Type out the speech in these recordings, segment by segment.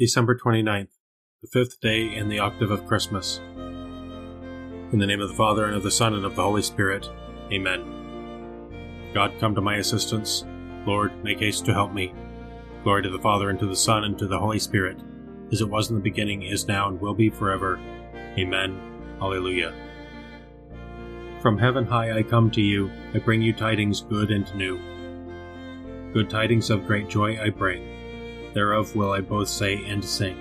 December 29th, the fifth day in the octave of Christmas. In the name of the Father, and of the Son, and of the Holy Spirit. Amen. God, come to my assistance. Lord, make haste to help me. Glory to the Father, and to the Son, and to the Holy Spirit, as it was in the beginning, is now, and will be forever. Amen. Alleluia. From heaven high I come to you, I bring you tidings good and new. Good tidings of great joy I bring thereof will I both say and sing.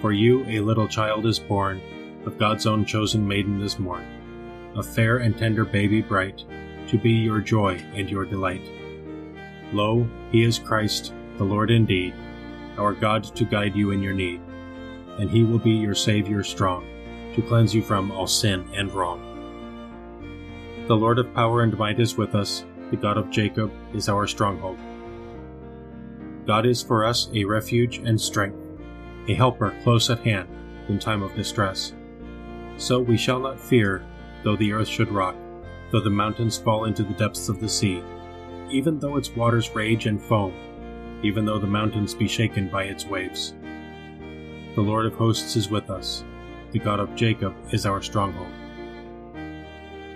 For you a little child is born, of God's own chosen maiden this morn, a fair and tender baby bright, to be your joy and your delight. Lo, he is Christ, the Lord indeed, our God to guide you in your need, and he will be your Savior strong, to cleanse you from all sin and wrong. The Lord of power and might is with us, the God of Jacob is our stronghold. God is for us a refuge and strength, a helper close at hand in time of distress. So we shall not fear, though the earth should rock, though the mountains fall into the depths of the sea, even though its waters rage and foam, even though the mountains be shaken by its waves. The Lord of hosts is with us, the God of Jacob is our stronghold.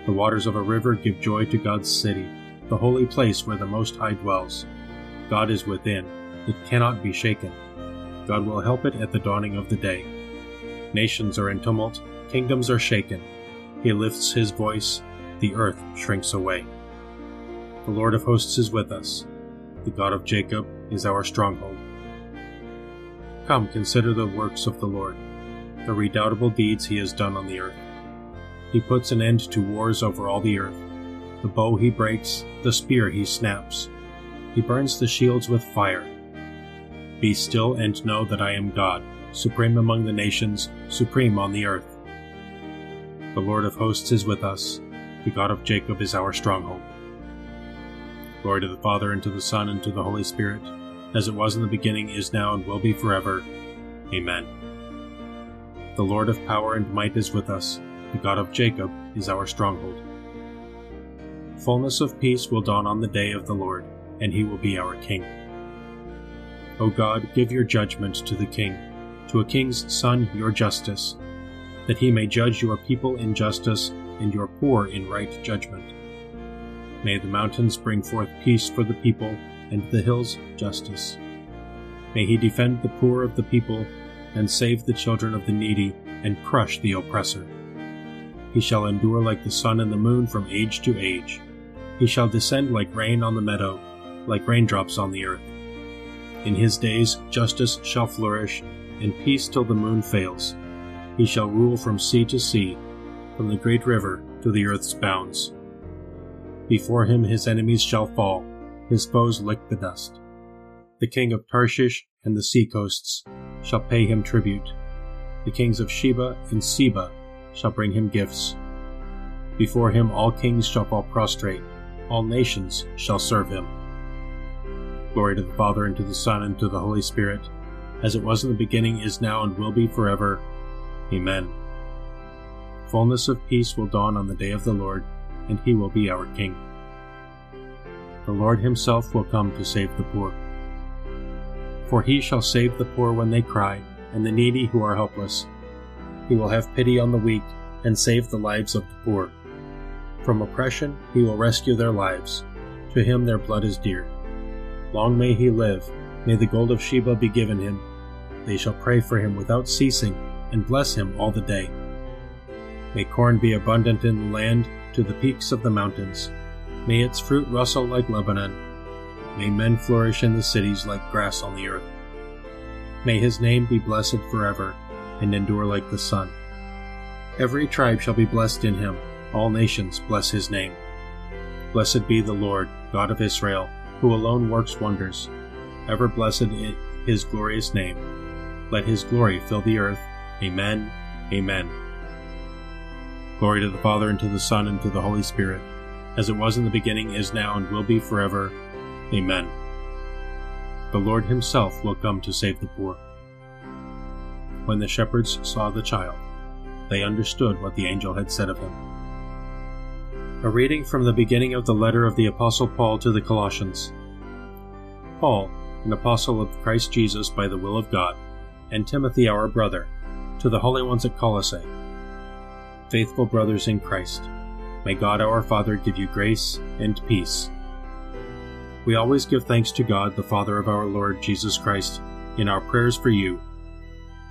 The waters of a river give joy to God's city, the holy place where the Most High dwells. God is within it cannot be shaken. God will help it at the dawning of the day. Nations are in tumult, kingdoms are shaken. He lifts his voice, the earth shrinks away. The Lord of hosts is with us. The God of Jacob is our stronghold. Come, consider the works of the Lord, the redoubtable deeds he has done on the earth. He puts an end to wars over all the earth. The bow he breaks, the spear he snaps. He burns the shields with fire. Be still and know that I am God, supreme among the nations, supreme on the earth. The Lord of hosts is with us, the God of Jacob is our stronghold. Glory to the Father, and to the Son, and to the Holy Spirit, as it was in the beginning, is now, and will be forever. Amen. The Lord of power and might is with us, the God of Jacob is our stronghold. Fullness of peace will dawn on the day of the Lord, and he will be our King. O God, give your judgment to the king, to a king's son your justice, that he may judge your people in justice and your poor in right judgment. May the mountains bring forth peace for the people, and the hills justice. May he defend the poor of the people, and save the children of the needy, and crush the oppressor. He shall endure like the sun and the moon from age to age. He shall descend like rain on the meadow, like raindrops on the earth. In his days justice shall flourish, and peace till the moon fails. He shall rule from sea to sea, from the great river to the earth's bounds. Before him his enemies shall fall, his foes lick the dust. The king of Tarshish and the sea coasts shall pay him tribute. The kings of Sheba and Seba shall bring him gifts. Before him all kings shall fall prostrate, all nations shall serve him. Glory to the Father, and to the Son, and to the Holy Spirit, as it was in the beginning, is now, and will be forever. Amen. Fullness of peace will dawn on the day of the Lord, and he will be our King. The Lord himself will come to save the poor. For he shall save the poor when they cry, and the needy who are helpless. He will have pity on the weak, and save the lives of the poor. From oppression he will rescue their lives. To him their blood is dear. Long may he live. May the gold of Sheba be given him. They shall pray for him without ceasing, and bless him all the day. May corn be abundant in the land to the peaks of the mountains. May its fruit rustle like Lebanon. May men flourish in the cities like grass on the earth. May his name be blessed forever, and endure like the sun. Every tribe shall be blessed in him, all nations bless his name. Blessed be the Lord, God of Israel who alone works wonders. Ever blessed in his glorious name. Let his glory fill the earth. Amen. Amen. Glory to the Father, and to the Son, and to the Holy Spirit, as it was in the beginning, is now, and will be forever. Amen. The Lord himself will come to save the poor. When the shepherds saw the child, they understood what the angel had said of him. A reading from the beginning of the letter of the Apostle Paul to the Colossians. Paul, an apostle of Christ Jesus by the will of God, and Timothy our brother, to the holy ones at Colossae. Faithful brothers in Christ, may God our Father give you grace and peace. We always give thanks to God, the Father of our Lord Jesus Christ, in our prayers for you,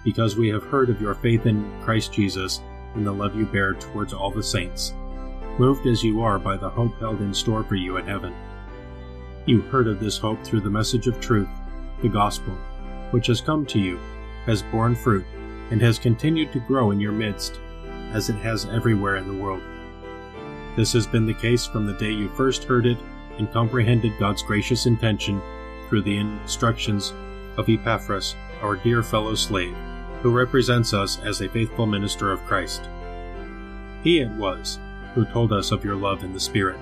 because we have heard of your faith in Christ Jesus and the love you bear towards all the saints, moved as you are by the hope held in store for you in heaven. You heard of this hope through the message of truth, the gospel, which has come to you, has borne fruit, and has continued to grow in your midst, as it has everywhere in the world. This has been the case from the day you first heard it and comprehended God's gracious intention through the instructions of Epaphras, our dear fellow slave, who represents us as a faithful minister of Christ. He it was who told us of your love in the Spirit.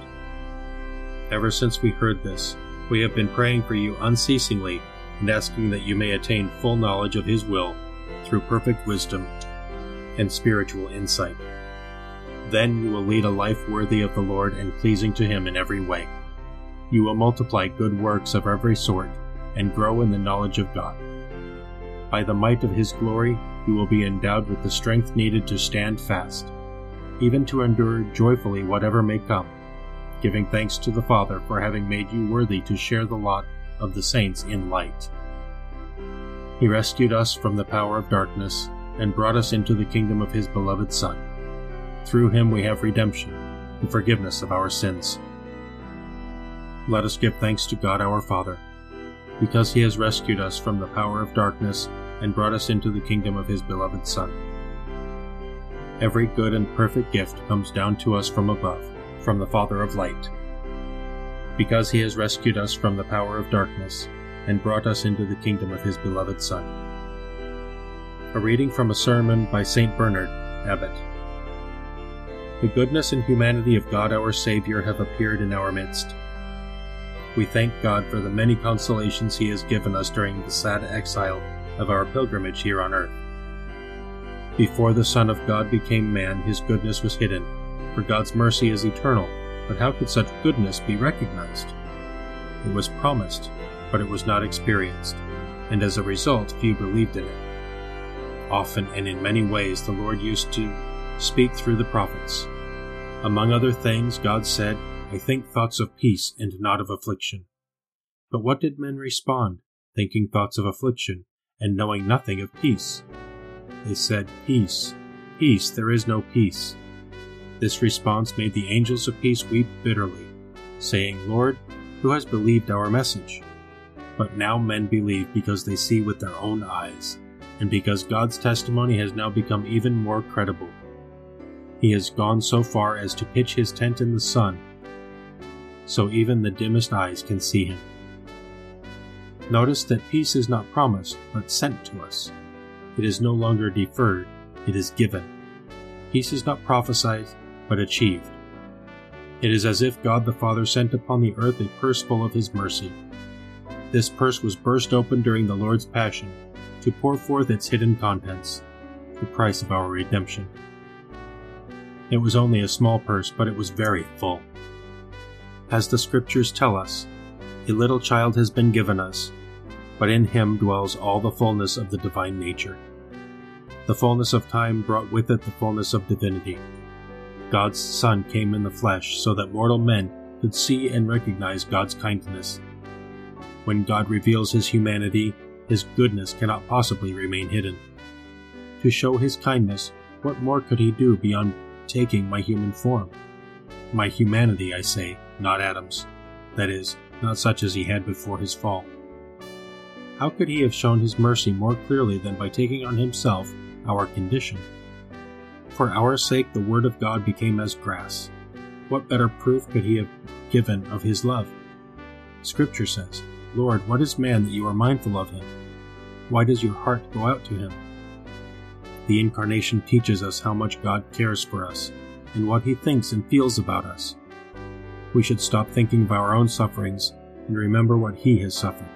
Ever since we heard this, we have been praying for you unceasingly and asking that you may attain full knowledge of His will through perfect wisdom and spiritual insight. Then you will lead a life worthy of the Lord and pleasing to Him in every way. You will multiply good works of every sort and grow in the knowledge of God. By the might of His glory, you will be endowed with the strength needed to stand fast, even to endure joyfully whatever may come, giving thanks to the Father for having made you worthy to share the lot of the saints in light. He rescued us from the power of darkness and brought us into the kingdom of His beloved Son. Through Him we have redemption, the forgiveness of our sins. Let us give thanks to God our Father, because He has rescued us from the power of darkness and brought us into the kingdom of His beloved Son. Every good and perfect gift comes down to us from above, from the Father of light. Because He has rescued us from the power of darkness and brought us into the kingdom of His beloved Son. A reading from a sermon by St. Bernard, Abbot. The goodness and humanity of God our Savior have appeared in our midst. We thank God for the many consolations He has given us during the sad exile of our pilgrimage here on earth. Before the Son of God became man, His goodness was hidden, for God's mercy is eternal, but how could such goodness be recognized? It was promised, but it was not experienced, and as a result, few believed in it. Often and in many ways, the Lord used to speak through the prophets. Among other things, God said, I think thoughts of peace and not of affliction. But what did men respond, thinking thoughts of affliction, and knowing nothing of peace? They said, Peace, peace, there is no peace. This response made the angels of peace weep bitterly, saying, Lord, who has believed our message? But now men believe because they see with their own eyes, and because God's testimony has now become even more credible. He has gone so far as to pitch his tent in the sun so even the dimmest eyes can see him. Notice that peace is not promised, but sent to us. It is no longer deferred, it is given. Peace is not prophesied, but achieved. It is as if God the Father sent upon the earth a purse full of his mercy. This purse was burst open during the Lord's Passion to pour forth its hidden contents, the price of our redemption. It was only a small purse, but it was very full. As the Scriptures tell us, a little child has been given us, but in him dwells all the fullness of the divine nature. The fullness of time brought with it the fullness of divinity. God's Son came in the flesh so that mortal men could see and recognize God's kindness. When God reveals his humanity, his goodness cannot possibly remain hidden. To show his kindness, what more could he do beyond taking my human form? My humanity, I say, not Adam's. That is, not such as he had before his fall. How could he have shown his mercy more clearly than by taking on himself our condition? For our sake the word of God became as grass. What better proof could he have given of his love? Scripture says, Lord, what is man that you are mindful of him? Why does your heart go out to him? The Incarnation teaches us how much God cares for us and what he thinks and feels about us we should stop thinking of our own sufferings and remember what He has suffered.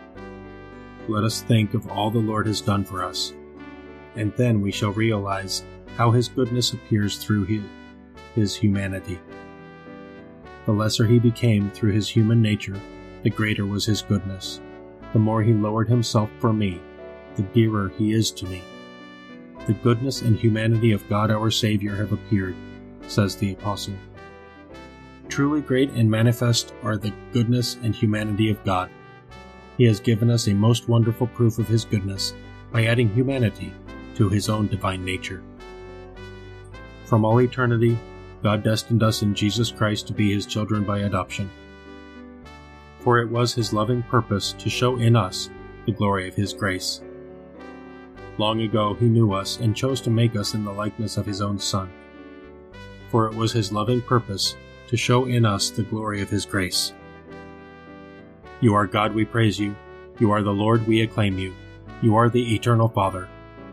Let us think of all the Lord has done for us, and then we shall realize how His goodness appears through His, his humanity. The lesser He became through His human nature, the greater was His goodness. The more He lowered Himself for me, the dearer he is to me. The goodness and humanity of God our Savior have appeared, says the Apostle. Truly great and manifest are the goodness and humanity of God. He has given us a most wonderful proof of His goodness by adding humanity to His own divine nature. From all eternity, God destined us in Jesus Christ to be His children by adoption. For it was His loving purpose to show in us the glory of His grace. Long ago He knew us and chose to make us in the likeness of His own Son. For it was His loving purpose to show in us the glory of His grace. You are God, we praise you. You are the Lord, we acclaim you. You are the eternal Father.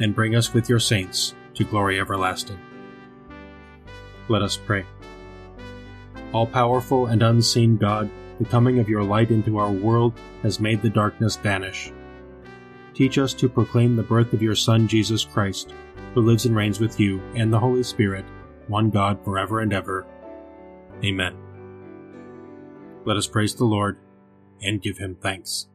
and bring us with your saints to glory everlasting. Let us pray. All powerful and unseen God, the coming of your light into our world has made the darkness vanish. Teach us to proclaim the birth of your Son, Jesus Christ, who lives and reigns with you and the Holy Spirit, one God forever and ever. Amen. Let us praise the Lord and give him thanks.